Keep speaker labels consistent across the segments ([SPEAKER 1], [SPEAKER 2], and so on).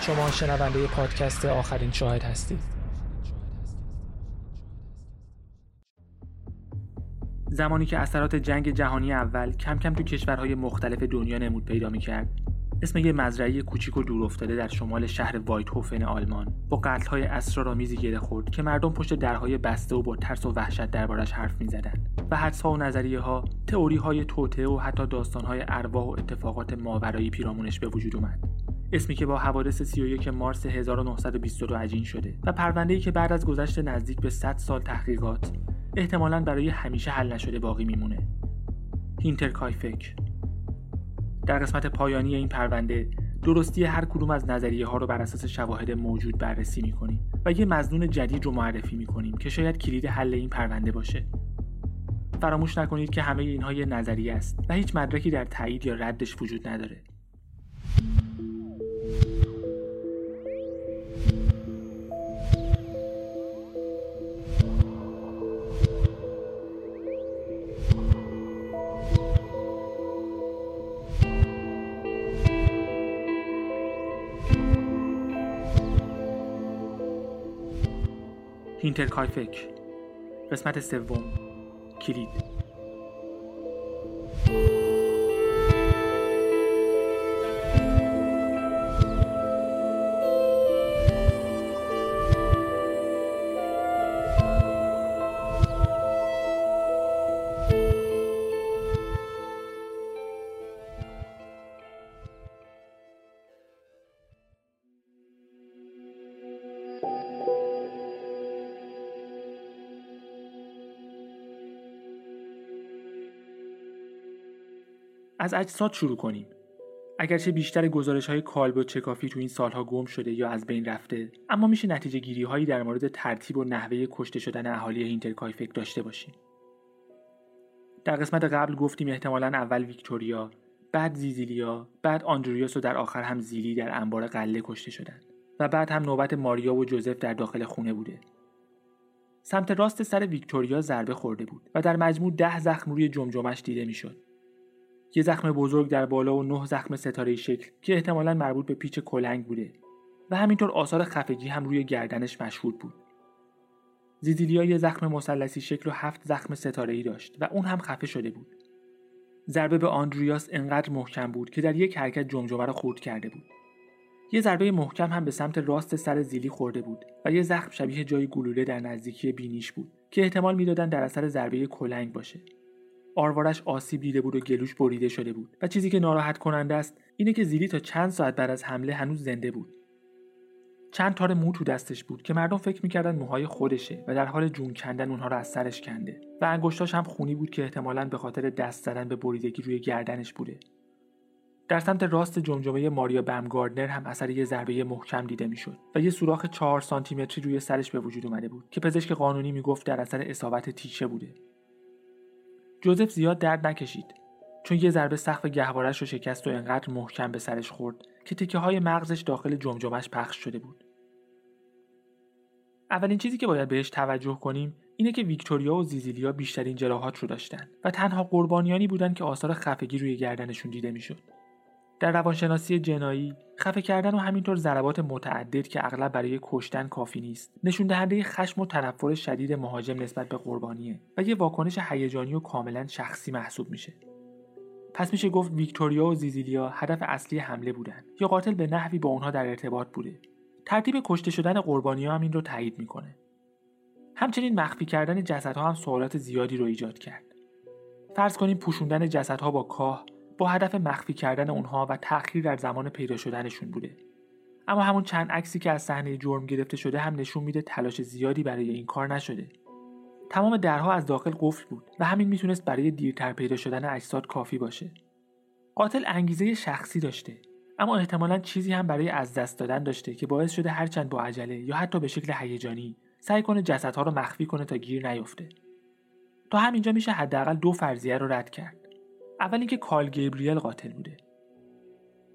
[SPEAKER 1] شما شنونده پادکست آخرین شاهد هستید.
[SPEAKER 2] زمانی که اثرات جنگ جهانی اول کم کم تو کشورهای مختلف دنیا نمود پیدا می‌کرد اسم یه مزرعه کوچیک و دور افتاده در شمال شهر وایتهوفن آلمان. با قتل‌های اسرارآمیزی گره خورد که مردم پشت درهای بسته و با ترس و وحشت دربارش حرف می‌زدند و حدس‌ها و نظریه‌ها تئوری‌های توطئه و حتی داستان‌های ارواح و اتفاقات ماورایی پیرامونش به وجود اومد. اسمی که با حوادث 31 مارس 1922 عجین شده و پرونده‌ای که بعد از گذشت نزدیک به 100 سال تحقیقات احتمالاً برای همیشه حل نشده باقی میمونه. هینترکایفک در قسمت پایانی این پرونده درستی هر کدوم از نظریه ها رو بر اساس شواهد موجود بررسی می‌کنیم و یه مزنون جدید رو معرفی می‌کنیم که شاید کلید حل این پرونده باشه. فراموش نکنید که همه اینها یه نظریه است و هیچ مدرکی در تایید یا ردش وجود نداره. هینترکایفک قسمت سوم. کلید. از اجساد شروع کنیم. اگرچه بیشتر گزارش های کالبدشکافی تو این سالها گم شده یا از بین رفته اما میشه نتیجه گیری هایی در مورد ترتیب و نحوه کشته شدن اهالی هینترکایفک داشته باشیم. در قسمت قبل گفتیم احتمالا اول ویکتوریا بعد زیزیلیا بعد آندریاس و در آخر هم زیلی در انبار غله کشته شدند و بعد هم نوبت ماریا و جوزف در داخل خونه بوده. سمت راست سر ویکتوریا ضربه خورده بود و در مجموع ده زخم روی جمجمش دیده می‌شد. یه زخم بزرگ در بالا و نه زخم ستاره شکل که احتمالا مربوط به پیچ کلنگ بوده و همینطور آثار خفگی هم روی گردنش مشهود بود. زیدیلیا یه زخم مثلثی شکل و هفت زخم ستاره ای داشت و اون هم خفه شده بود. ضربه به آندریاس انقدر محکم بود که در یک حرکت جمجمه را خورد کرده بود. یه ضربه محکم هم به سمت راست سر زیلی خورده بود و یه زخم شبیه جای گلوله در نزدیکی بینیش بود که احتمال می‌دادن در اثر ضربه کلنگ باشه. آروارش آسیب دیده بود و گلوش بریده شده بود. و چیزی که ناراحت کننده است اینه که زیلی تا چند ساعت بعد از حمله هنوز زنده بود. چند تار مو تو دستش بود که مردم فکر می‌کردن موهای خودشه و در حال جون کندن اونها رو از سرش کنده. و انگشتاش هم خونی بود که احتمالا به خاطر دست زدن به بریدگی روی گردنش بوده. در سمت راست جمجمه ماریا بمگاردنر هم اثر یه ضربه محکم دیده می‌شد و یه سوراخ 4 سانتیمتری روی سرش به وجود اومده بود که پزشک قانونی می‌گفت در اثر اصابت تیشه بوده. جوزف زیاد درد نکشید چون یه ضربه سقف گهوارش رو شکست و انقدر محکم به سرش خورد که تکه های مغزش داخل جمجمش پخش شده بود. اولین چیزی که باید بهش توجه کنیم اینه که ویکتوریا و زیزیلیا بیشترین جراحات رو داشتن و تنها قربانیانی بودن که آثار خفگی روی گردنشون دیده می‌شد. در روانشناسی جنایی خفه کردن و همینطور ضربات متعدد که اغلب برای کشتن کافی نیست نشون دهنده خشم و تنفر شدید مهاجم نسبت به قربانیه و یه واکنش هیجانی و کاملا شخصی محسوب میشه. پس میشه گفت ویکتوریا و زیزیلیا هدف اصلی حمله بودن یا قاتل به نحوی با اونها در ارتباط بوده. ترتیب کشته شدن قربانی ها هم این رو تایید می‌کنه. همچنین مخفی کردن جسدها هم سوالات زیادی رو ایجاد کرد. فرض کنیم پوشوندن جسدها با کاه با هدف مخفی کردن اونها و تأخیر در زمان پیدا شدنشون بوده. اما همون چند عکسی که از صحنه جرم گرفته شده هم نشون میده تلاش زیادی برای این کار نشده. تمام درها از داخل قفل بود و همین می‌تونست برای دیرتر پیدا شدن اجساد کافی باشه. قاتل انگیزه شخصی داشته اما احتمالا چیزی هم برای از دست دادن داشته که باعث شده هرچند با عجله یا حتی به شکل هیجانی سعی کنه جسدها رو مخفی کنه تا گیر نیفته. تا همینجا میشه حداقل دو فرضیه رو رد کرد. اول اینکه کارل گیبریل قاتل بوده.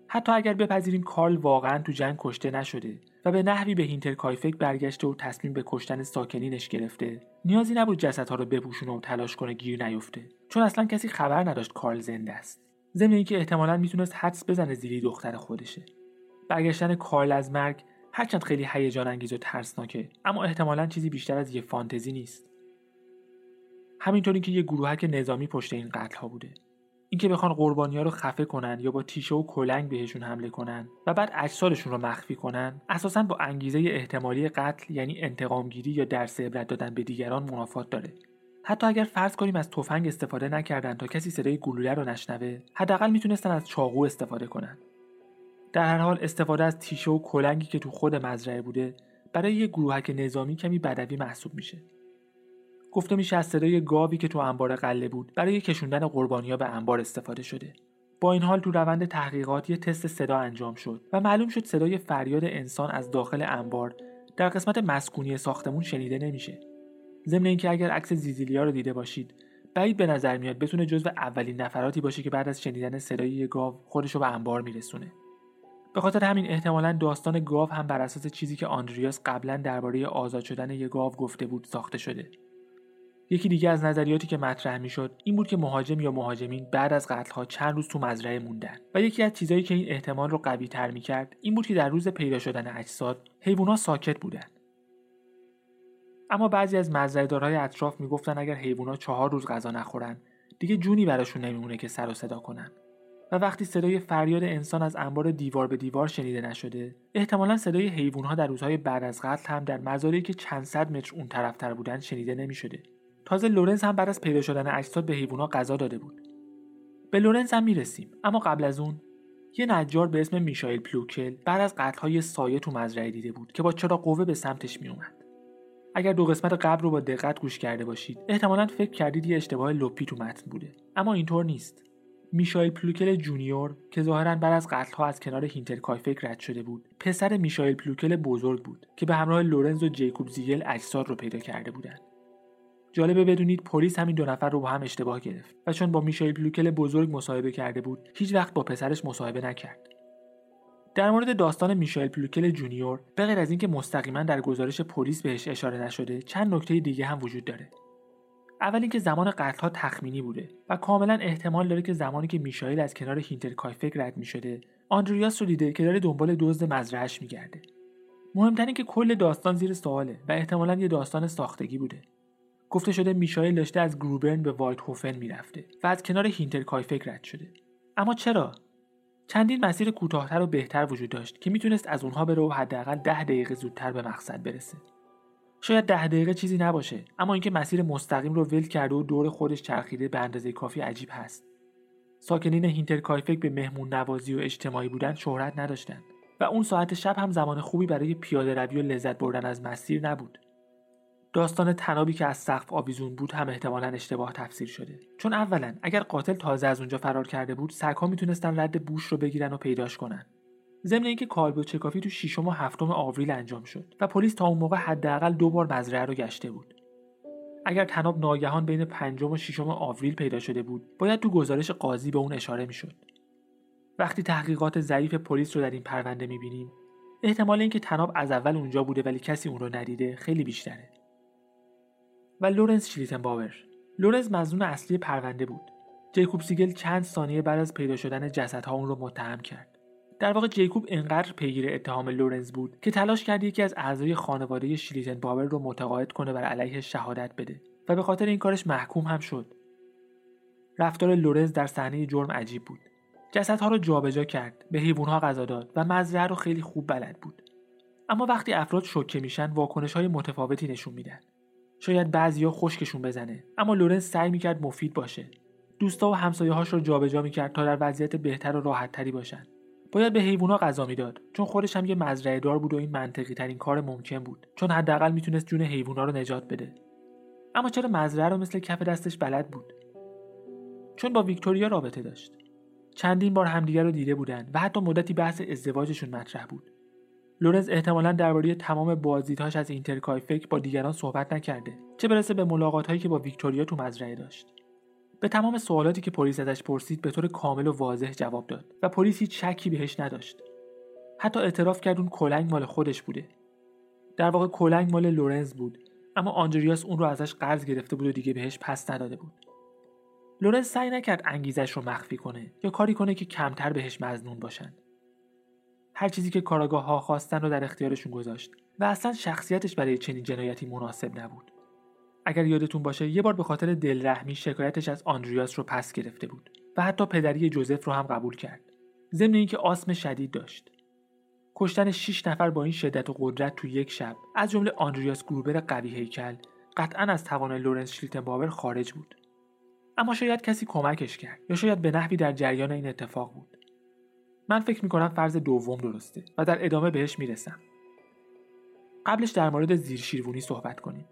[SPEAKER 2] حتی اگر بپذیریم کارل واقعا تو جنگ کشته نشده و به نحوی به هینترکایفک برگشته و تصمیم به کشتن ساکنینش گرفته نیازی نبود جسدها رو بپوشونه و تلاش کنه گیر نیفته چون اصلا کسی خبر نداشت کارل زنده است. ضمن اینکه احتمالا می‌تونست حدس بزنه زیلی دختر خودشه. برگشتن کارل از مرگ هرچند خیلی هیجان انگیز و ترسناکه اما احتمالا چیزی بیشتر از یه فانتزی نیست. همینطوری که یه گروهک نظامی پشت این قتل ها بوده. اینکه بخوان قربانی ها رو خفه کنن یا با تیشه و کلنگ بهشون حمله کنن و بعد اجسادشون رو مخفی کنن اساسا با انگیزه احتمالی قتل یعنی انتقامگیری یا درس عبرت دادن به دیگران منافات داره. حتی اگر فرض کنیم از تفنگ استفاده نکردن تا کسی صدای گلوله رو نشنوه حداقل می‌تونستن از چاقو استفاده کنن. در هر حال استفاده از تیشه و کلنگی که تو خود مزرعه بوده برای یه گروهک نظامی کمی بدوی محسوب میشه. گفته میشه از صدای گاوی که تو انبار قله بود. برای کشوندن قربانیا به انبار استفاده شده. با این حال تو روند تحقیقات یه تست صدا انجام شد و معلوم شد صدای فریاد انسان از داخل انبار در قسمت مسکونی ساختمون شنیده نمیشه. ضمن اینکه اگر عکس زیزیلیا رو دیده باشید بعید به نظر میاد بتونه جزو اولین نفراتی باشه که بعد از شنیدن صدای یه گاو خودش رو به انبار میرسونه. به خاطر همین احتمالا داستان گاو هم بر اساس چیزی که آندریاس قبلا درباره آزاد شدن یه گاو گفته بود ساخته شده. یکی دیگه از نظریاتی که مطرح می‌شد این بود که مهاجم یا مهاجمین بعد از قتلها چند روز تو مزرعه موندن و یکی از چیزهایی که این احتمال رو قوی تر می‌کرد این بود که در روز پیدا شدن اجساد حیوانات ساکت بودن. اما بعضی از مزرعهدارهای اطراف می‌گفتن اگر حیوانات چهار روز غذا نخورن دیگه جونی براشون نمیمونه که سر و صدا کنن. و وقتی صدای فریاد انسان از انبار دیوار به دیوار شنیده نشده احتمالا صدای حیوانها در روزهای بعد از قتل هم در مزارعی که چند صد متر اون طرفتر بودن شنیده نمی‌شده. تازه لورنس هم بعد از پیدا شدن اجساد به حیوانات غذا داده بود. به لورنس هم می‌رسیم اما قبل از اون یه نجار به اسم میشایل پلوکل بعد از قتلها یه سایه تو مزرعه دیده بود که با چراغ قوه به سمتش میومد اگر دو قسمت قبل رو با دقت گوش کرده باشید احتمالا فکر کردید یه اشتباه لپی تو متن بوده. اما اینطور نیست. میشایل پلوکل junior که ظاهرا بعد از قتلها از کنار هینترکایفک رد شده بود پسر میشایل پلوکل بزرگ بود که به همراه لورنز و جیکوب زیگل اجساد رو پیدا کرده بودند. جالبه بدونید پلیس همین دو نفر رو با هم اشتباه گرفت و چون با میشایل پلوکل بزرگ مصاحبه کرده بود هیچ وقت با پسرش مصاحبه نکرد. در مورد داستان میشایل پلوکل junior به غیر از اینکه مستقیما در گزارش پلیس بهش اشاره نشده چند نکته دیگه هم وجود داره. اول اینکه زمان قتلها تخمینی بوده و کاملا احتمال داره که زمانی که میشایل از کنار هینترکایفک رد می‌شده آندریاس رو دیده که داره دنبال دزد مزرعهش میگرده. مهمتر که کل داستان زیر سواله و احتمالا یه داستان ساختگی بوده. گفته شده میشایل داشته از گروبرن به وایت هوفن می‌رفته و از کنار هینترکایفک رد شده. اما چرا؟ چندین مسیر کوتاهتر و بهتر وجود داشت که می‌تونست از اونها بره و حداقل ده دقیقه زودتر به مقصد برسه. شاید ده دقیقه چیزی نباشه اما اینکه مسیر مستقیم رو ول کرده و دور خودش چرخیده به اندازه کافی عجیب هست. ساکنین هینترکایفک به مهمون نوازی و اجتماعی بودن شهرت نداشتند و اون ساعت شب هم زمان خوبی برای پیاده روی و لذت بردن از مسیر نبود. داستان طنابی که از سقف آویزون بود هم احتمالا اشتباه تفسیر شده. چون اولا اگر قاتل تازه از اونجا فرار کرده بود سگها می‌تونستن رد بوش رو بگیرن و پیداش کنن. ضمن اینکه کالبدشکافی تو ششم و هفتم آوریل انجام شد و پلیس تا اون موقع حداقل دو بار مزرعه رو گشته بود. اگر طناب ناگهان بین پنجم و ششم آوریل پیدا شده بود باید تو گزارش قاضی به اون اشاره می‌شد. وقتی تحقیقات ضعیف پلیس رو در این پرونده می‌بینیم احتمال اینکه طناب از اول اونجا بوده ولی کسی اون رو ندیده خیلی بیشتره. و لورنس شلیتنباور لورنس مزنون اصلی پرونده بود. جیکوب سیگل چند ثانیه بعد از پیدا شدن جسدها اون رو متهم کرد. در واقع جیکوب انقدر پیگیر اتهام لورنز بود که تلاش کرد یکی از اعضای خانواده شلیتن باور رو متقاعد کنه بر علیه شهادت بده و به خاطر این کارش محکوم هم شد. رفتار لورنز در صحنه جرم عجیب بود. جسدها رو جابجا کرد به حیوانها غذا داد و مزرعه رو خیلی خوب بلد بود. اما وقتی افراد شوکه میشن واکنش های متفاوتی نشون میدن. شاید بعضیا خشکشون بزنه. اما لورنس سعی می‌کرد مفید باشه. دوستا و همسایه‌هاش رو جابجا می‌کرد تا در وضعیت بهتر و راحتتری باشن. باید به حیوونا غذا می‌داد چون خودش هم یه مزرعه دار بود و این منطقی ترین کار ممکن بود چون حداقل می‌تونست جون حیوونا رو نجات بده. اما چرا مزرعه رو مثل کف دستش بلد بود؟ چون با ویکتوریا رابطه داشت. چندین بار همدیگر رو دیده بودند و حتی مدتی بحث ازدواجشون مطرح بود. لورنز احتمالا درباره تمام بازدیدهاش از هینترکایفک با دیگران صحبت نکرده چه برسه به ملاقات هایی که با ویکتوریا تو مزرعه داشت. به تمام سوالاتی که پلیس ازش پرسید به طور کامل و واضح جواب داد و پلیس هیچ شکی بهش نداشت. حتی اعتراف کرد اون کلنگ مال خودش بوده. در واقع کلنگ مال لورنز بود اما آندریاس اون رو ازش قرض گرفته بود و دیگه بهش پس نداده بود. لورنز سعی نکرد انگیزش رو مخفی کنه یا کاری کنه که کمتر بهش مزنون باشند هر چیزی که کاراگاه ها خواستن رو در اختیارشون گذاشت و اصلا شخصیتش برای چنین جنایتی مناسب نبود. اگر یادتون باشه یه بار به خاطر دلرحمی شکایتش از آندریاس رو پس گرفته بود و حتی پدری جوزف رو هم قبول کرد. ضمن اینکه آسم شدید داشت. کشتن 6 نفر با این شدت و قدرت تو یک شب از جمله آندریاس گروبر قوی هیکل قطعا از توان لورنس شلیتنباور خارج بود. اما شاید کسی کمکش کرد یا شاید به نحوی در جریان این اتفاق بود. من فکر می‌کنم فرض دوم درسته و در ادامه بهش می‌رسم. قبلش در مورد زیرشیروونی صحبت کنیم.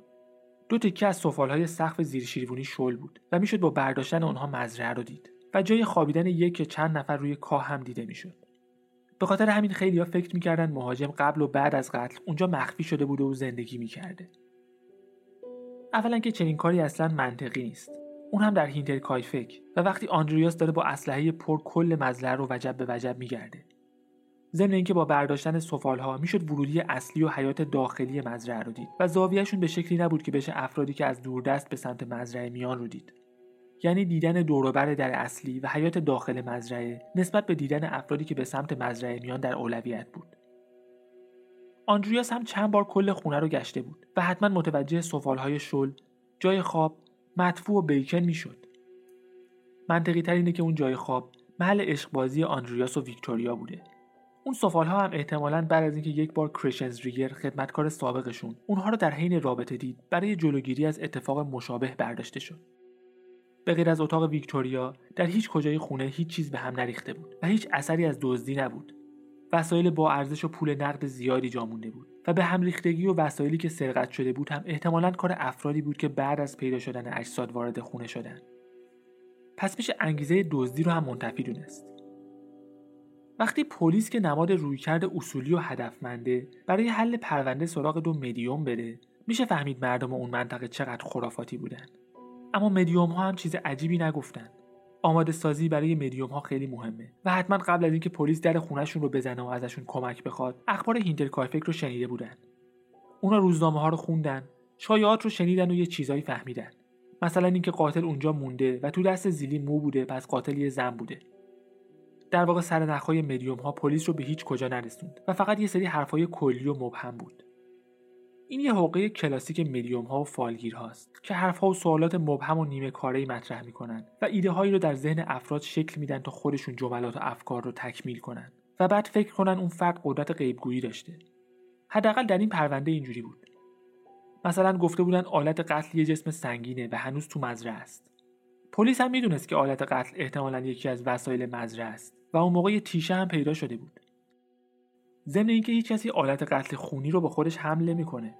[SPEAKER 2] دو تکه از سفالهای سقف زیرشیروونی شل بود و می‌شد با برداشتن آنها مزرعه رو دید و جای خوابیدن یک یا چند نفر روی کاه هم دیده می‌شد. به خاطر همین خیلی ها فکر می‌کردن مهاجم قبل و بعد از قتل اونجا مخفی شده بوده و زندگی می‌کرده. اولا که چنین کاری اصلا منطقی نیست. اون هم در هینتر کایفک و وقتی آندریاس داره با اسلحه پر کل مزرعه رو وجب به وجب میگرده. ضمن اینکه با برداشتن سفالها می‌شد ورودی اصلی و حیات داخلی مزرعه رو دید و زاویهشون به شکلی نبود که بشه افرادی که از دوردست به سمت مزرعه میان رو دید. یعنی دیدن دوروبر در اصلی و حیات داخل مزرعه نسبت به دیدن افرادی که به سمت مزرعه میان در اولویت بود. آندریاس هم چند بار کل خونه رو گشته بود و حتما متوجه سفالهای شل جای خواب مدفوع و بیکن می‌شد. منطقی تر اینه که اون جای خواب محل عشقبازی آندریاس و ویکتوریا بوده. اون سفال ها هم احتمالا بعد از اینکه یک بار کریشنز ریگر خدمتکار سابقشون اونها رو در حین رابطه دید برای جلوگیری از اتفاق مشابه برداشته شد. به غیر از اتاق ویکتوریا در هیچ کجای خونه هیچ چیز به هم نریخته بود و هیچ اثری از دزدی نبود. وسایل با ارزش و پول نقد زیادی جا مونده بود. و به هم ریختگی و وسایلی که سرقت شده بود هم احتمالا کار افرادی بود که بعد از پیدا شدن اجساد وارد خونه شدن. پس میشه انگیزه دزدی رو هم منتفی دونست. وقتی پلیس که نماد رویکرد اصولی و هدفمنده برای حل پرونده سراغ دو مدیوم بره میشه فهمید مردم اون منطقه چقدر خرافاتی بودن. اما مدیوم ها هم چیز عجیبی نگفتن. آماده سازی برای مدیوم ها خیلی مهمه و حتما قبل از اینکه پلیس در خونهشون رو بزنه و ازشون کمک بخواد اخبار هینترکایفک رو شنیده بودن. اونا روزنامه ها رو خوندن شایعات رو شنیدن و یه چیزایی فهمیدن. مثلا اینکه قاتل اونجا مونده و تو دست زیلی مو بوده پس قاتل یه زن بوده. در واقع سر نخهای مدیوم ها پلیس رو به هیچ کجا نرسوند و فقط یه سری حرفای کلی و مبهم بود. این یه حقه کلاسیک مدیوم ها و فالگیر هاست که حرفها و سوالات مبهم و نیمه کاره مطرح می‌کنن و ایده هایی رو در ذهن افراد شکل میدن تا خودشون جملات و افکار رو تکمیل کنن و بعد فکر کنن اون فرد قدرت غیبگویی داشته. حداقل در این پرونده اینجوری بود. مثلا گفته بودن آلت قتل یه جسم سنگینه و هنوز تو مزرعه است. پلیس هم می‌دونست که آلت قتل احتمالا یکی از وسایل مزرعه است و اون موقع یه تیشه هم پیدا شده بود. ضمن اینکه هیچ کسی آلت قتل خونی رو به خودش حمل نمی‌کنه.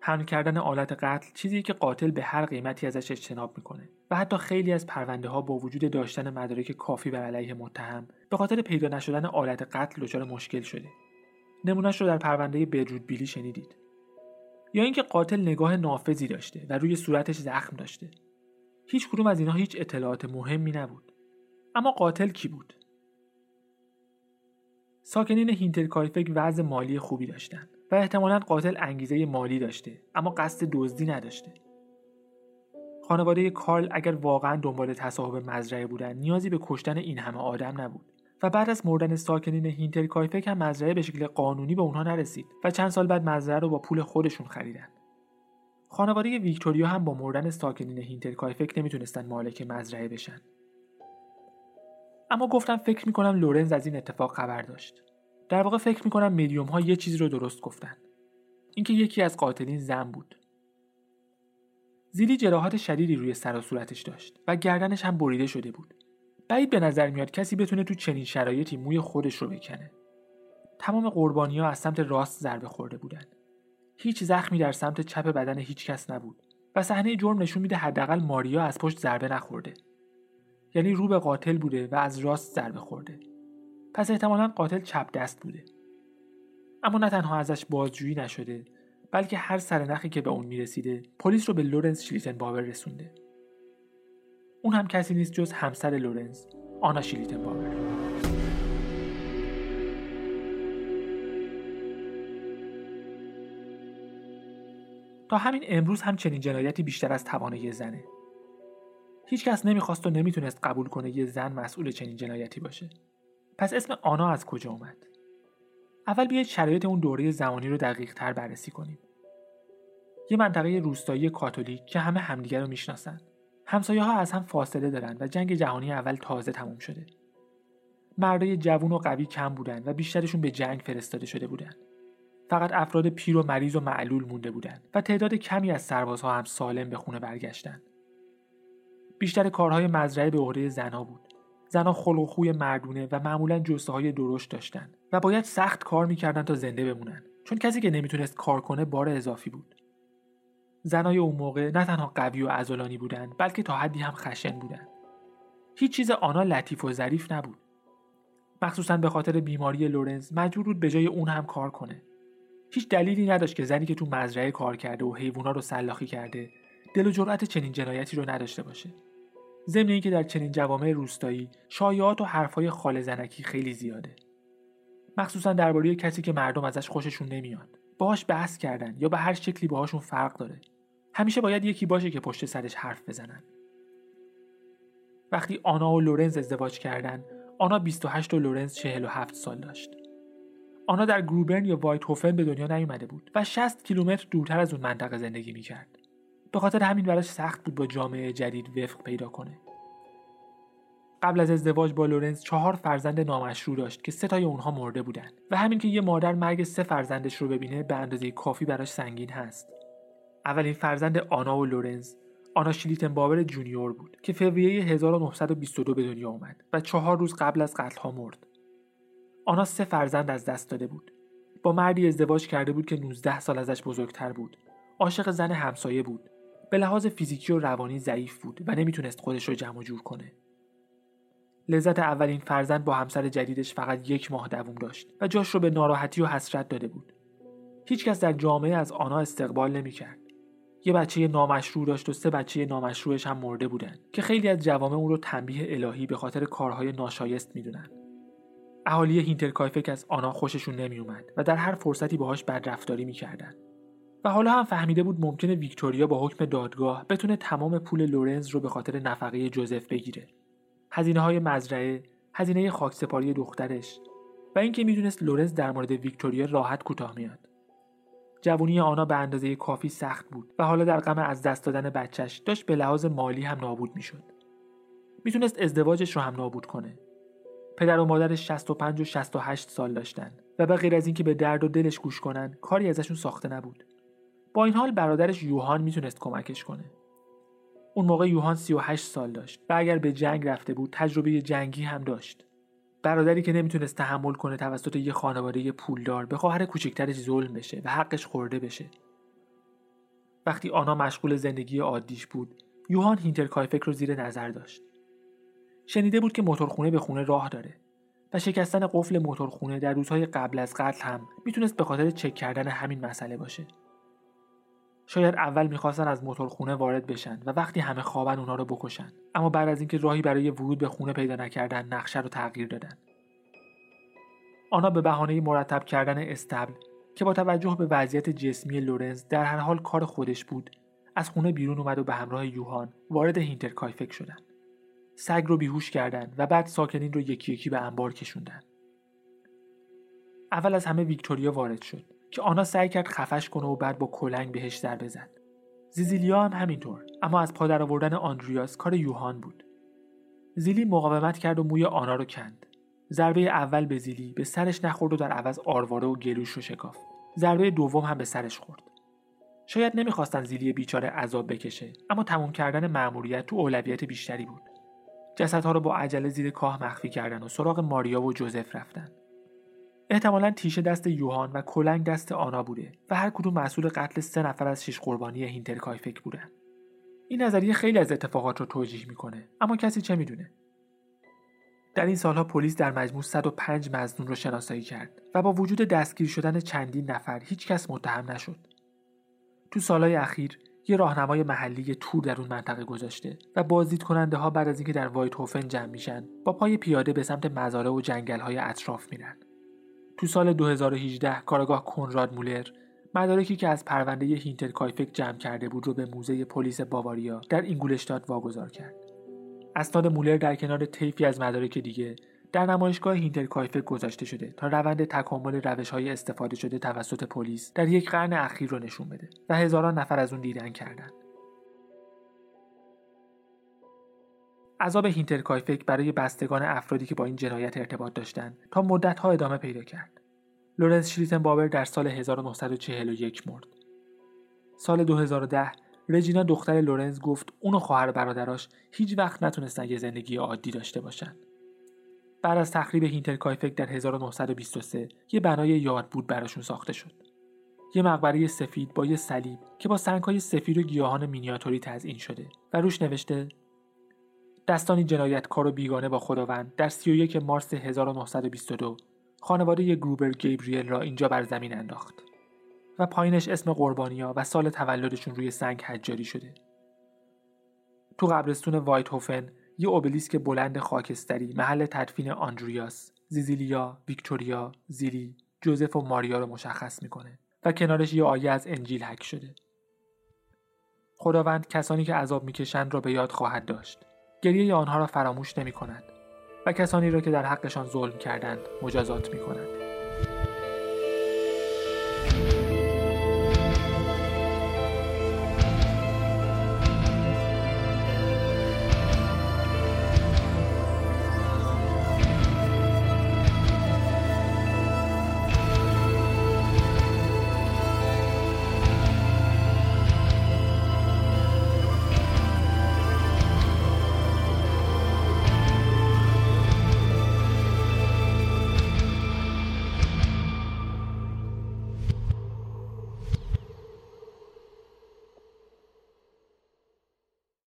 [SPEAKER 2] حمل کردن آلت قتل چیزی که قاتل به هر قیمتی ازش اجتناب می‌کنه و حتی خیلی از پرونده ها با وجود داشتن مدارک کافی بر علیه متهم به خاطر پیدا نشدن آلت قتل دچار مشکل شده. نمونهش رو در پرونده بدرود بیلی شنیدید. یا اینکه قاتل نگاه نافذی داشته و روی صورتش زخم داشته. هیچ کدوم از اینها هیچ اطلاعات مهمی نبود. اما قاتل کی بود؟ ساکنین هینترکایفک وضع مالی خوبی داشتند و احتمالا قاتل انگیزه مالی داشته اما قصد دزدی نداشته. خانواده کارل اگر واقعا دنبال تصاحب مزرعه بودن نیازی به کشتن این همه آدم نبود. و بعد از مردن ساکنین هینترکایفک هم مزرعه به شکل قانونی به اونها نرسید و چند سال بعد مزرعه رو با پول خودشون خریدن. خانواده ویکتوریا هم با مردن ساکنین هینترکایفک نمی‌تونستن مالک مزرعه بشن. اما گفتم فکر می‌کنم لورنز از این اتفاق خبر داشت. در واقع فکر می‌کنم میدیوم ها یه چیزی رو درست گفتن. اینکه یکی از قاتلین زن بود. زیلی جراحات شدیدی روی سر و صورتش داشت و گردنش هم بریده شده بود. بعید به نظر میاد کسی بتونه تو چنین شرایطی موی خودش رو بکنه. تمام قربانی ها از سمت راست ضربه خورده بودند هیچ زخمی در سمت چپ بدن هیچ کس نبود و صحنه جرم نشون میده حداقل ماریا از پشت ضربه نخورده. یعنی رو به قاتل بوده و از راست ضربه خورده. پس احتمالا قاتل چپ دست بوده. اما نه تنها ازش بازجویی نشده بلکه هر سرنخی که به اون می‌رسیده پلیس رو به لورنس شلیتن باور رسونده. اون هم کسی نیست جز همسر لورنس آنا شلیتن باور تا همین امروز هم چنین جنایتی بیشتر از توانه زنه. هیچکس نمی‌خواست و نمی‌تونست قبول کنه یه زن مسئول چنین جنایتی باشه پس اسم آنا از کجا اومد اول بیاید شرایط اون دوره زمانی رو دقیق تر بررسی کنیم. یه منطقه روستایی کاتولیک که همه همدیگر رو می‌شناسن. همسایه ها از هم فاصله دارن و جنگ جهانی اول تازه تموم شده. مردای جوون و قوی کم بودن و بیشترشون به جنگ فرستاده شده بودن. فقط افراد پیر و مریض و معلول مونده بودند و تعداد کمی از سربازها هم سالم به خونه برگشتن. بیشتر کارهای مزرعه به عهده زنها بود. زنها خلق و خوی مردونه و معمولا جسته های درشت داشتند و باید سخت کار می‌کردن تا زنده بمونن چون کسی که نمی‌تونست کار کنه بار اضافی بود. زنای اون موقع نه تنها قوی و عضلانی بودند بلکه تا حدی هم خشن بودند. هیچ چیز آنها لطیف و ظریف نبود. مخصوصا به خاطر بیماری لورنز مجبور بود به جای اون هم کار کنه. هیچ دلیلی نداشت که زنی که تو مزرعه کار کرده و حیوونا رو سلاخی کرده دل و جرأت چنین جنایتی رو نداشته باشه. ضمن اینکه در چنین جوامع روستایی شایعات و حرفهای خال زنکی خیلی زیاده. مخصوصا درباره کسی که مردم ازش خوششون نمیاد. باهاش بحث کردن یا به هر شکلی باهاشون فرق داره. همیشه باید یکی باشه که پشت سرش حرف بزنن. وقتی آنا و لورنز ازدواج کردن، آنا 28 و لورنز 47 سال داشت. آنا در گروبرن یا وایت هوفن به دنیا نیومده بود و 60 کیلومتر دورتر از اون منطقه زندگی می‌کرد. به خاطر همین براش سخت بود با جامعه جدید وفق پیدا کنه. قبل از ازدواج با لورنز چهار فرزند نامشروع داشت که سه تای اونها مرده بودن و همین که یه مادر مرگ سه فرزندش رو ببینه به اندازه کافی براش سنگین هست. اولین فرزند آنا و لورنز آنا شلیتن بابر جونیور بود که فوریه 1922 به دنیا اومد و چهار روز قبل از قتل ها مرد. آنا سه فرزند از دست داده بود. با مردی ازدواج کرده بود که 19 سال ازش بزرگتر بود. عاشق زن همسایه بود. به لحاظ فیزیکی و روانی ضعیف بود و نمی‌تونست خودش رو جمع جور کنه. لذت اولین فرزند با همسر جدیدش فقط یک ماه دووم داشت و جاش رو به ناراحتی و حسرت داده بود. هیچکس در جامعه از آنا استقبال نمی‌کرد. یه بچه نامشروع داشت و سه بچه نامشروعش هم مرده بودن که خیلی از جوامع اون رو تنبیه الهی به خاطر کارهای ناشایست می‌دونن. اهالی هینترکایفک از آنا خوششون نمیومد و در هر فرصتی باهاش بدرفتاری می‌کردن. و حالا هم فهمیده بود ممکنه ویکتوریا با حکم دادگاه بتونه تمام پول لورنز رو به خاطر نفقه جوزف بگیره. هزینه های مزرعه، هزینه خاکسپاری دخترش و اینکه می‌دونست لورنز در مورد ویکتوریا راحت کوتاه میاد. جوونی آنها به اندازه کافی سخت بود و حالا در غم از دست دادن بچهش داشت به لحاظ مالی هم نابود می‌شد. می‌تونست ازدواجش رو هم نابود کنه. پدر و مادرش 65 و 68 سال داشتن و به غیر از اینکه به درد و دلش گوش کنن کاری ازشون ساخته نبود. این حال برادرش یوهان می‌تونست کمکش کنه. اون موقع یوهان 38 سال داشت و اگر به جنگ رفته بود تجربه جنگی هم داشت. برادری که نمی‌تونست تحمل کنه توسط یه خانواده پولدار به خواهر کوچکترش ظلم بشه و حقش خورده بشه. وقتی آنا مشغول زندگی عادیش بود، یوهان هینترکایفک رو زیر نظر داشت. شنیده بود که موتورخونه به خونه راه داره و شکستن قفل موتورخونه در روزهای قبل از قتل هم می‌تونست به خاطر چک کردن همین مسئله باشه. شاید اول می‌خواستن از موتورخونه وارد بشن و وقتی همه خوابن اونا رو بکشن. اما بعد از اینکه راهی برای ورود به خونه پیدا نکردن نقشه رو تغییر دادن. آنا به بهانه مرتب کردن اصطبل که با توجه به وضعیت جسمی لورنز در هر حال کار خودش بود از خونه بیرون اومد و به همراه یوهان وارد هینترکایفک شدن. سگ رو بیهوش کردند و بعد ساکنین رو یکی یکی به انبار کشوندن. اول از همه ویکتوریا وارد شد. که آنا سعی کرد خفش کنه و بعد با کلنگ بهش ضربه بزنه. زیزیلیا هم همینطور اما از پا در آوردن آندریاس کار یوهان بود. زیلی مقاومت کرد و موی آنا رو کند. ضربه اول به زیلی به سرش نخورد و در عوض آرواره و گلوش رو شکافت. ضربه دوم هم به سرش خورد. شاید نمی‌خواستن زیلی بیچاره عذاب بکشه اما تموم کردن مأموریت تو اولویت بیشتری بود. جسدها رو با عجله زیر کاه مخفی کردن و سراغ ماریا و جوزف رفتن. احتمالا تیشه دست یوهان و کلنگ دست آنا بوده و هر کدوم مسئول قتل سه نفر از شش قربانی هینترکایفک بودن. این نظریه خیلی از اتفاقات رو توجیه می‌کنه اما کسی چه می‌دونه؟ در این سالها پلیس در مجموع 105 مزنون رو شناسایی کرد و با وجود دستگیر شدن چندین نفر هیچ کس متهم نشد. تو سالهای اخیر یه راهنمای محلی تور در اون منطقه گذاشته و بازدید کننده ها بعد از اینکه در وایت هوفن جمع میشن با پای پیاده به سمت مزارع و جنگل های اطراف میرن. تو سال 2018 کارگاه کنراد مولر مدارکی که از پرونده هینترکایفک جمع کرده بود رو به موزه پلیس باواریا در اینگولشتاد واگذار کرد. اسناد مولر در کنار طیفی از مدارک دیگه در نمایشگاه هینترکایفه گذاشته شده تا روند تکامل روش های استفاده شده توسط پلیس در یک قرن اخیر رو نشون بده و هزاران نفر از اون دیدن کردند. عذاب هینترکایفک برای بستگان افرادی که با این جنایت ارتباط داشتند تا مدتها ادامه پیدا کرد. لورنس شلیتن باور در سال 1941 مرد. سال 2010 رجینا دختر لورنز گفت اون و خواهر برادراش هیچ وقت نتونستن یه زندگی عادی داشته باشن. بعد از تخریب هینترکایفک در 1923 یه بنای یاد بود براشون ساخته شد. یه مقبره سفید با یه صلیب که با سنگهای سفید و گیاهان مینیاتوری تزئین شده و روش نوشته دستانی جنایتکار و بیگانه با خداوند در 31 مارس 1922 خانواده گروبر گیبریل را اینجا بر زمین انداخت و پایینش اسم قربانیا و سال تولدشون روی سنگ حجاری شده. تو قبرستون وایت هوفن یه اوبلیسک بلند خاکستری محل تدفین آندریاس، زیزیلیا، ویکتوریا، زیلی، جوزف و ماریا رو مشخص می‌کنه و کنارش یه آیه از انجیل حک شده. خداوند کسانی که عذاب می‌کشند را به یاد خواهد داشت. گریه آنها را فراموش نمی کند و کسانی را که در حقشان ظلم کردند مجازات می کند.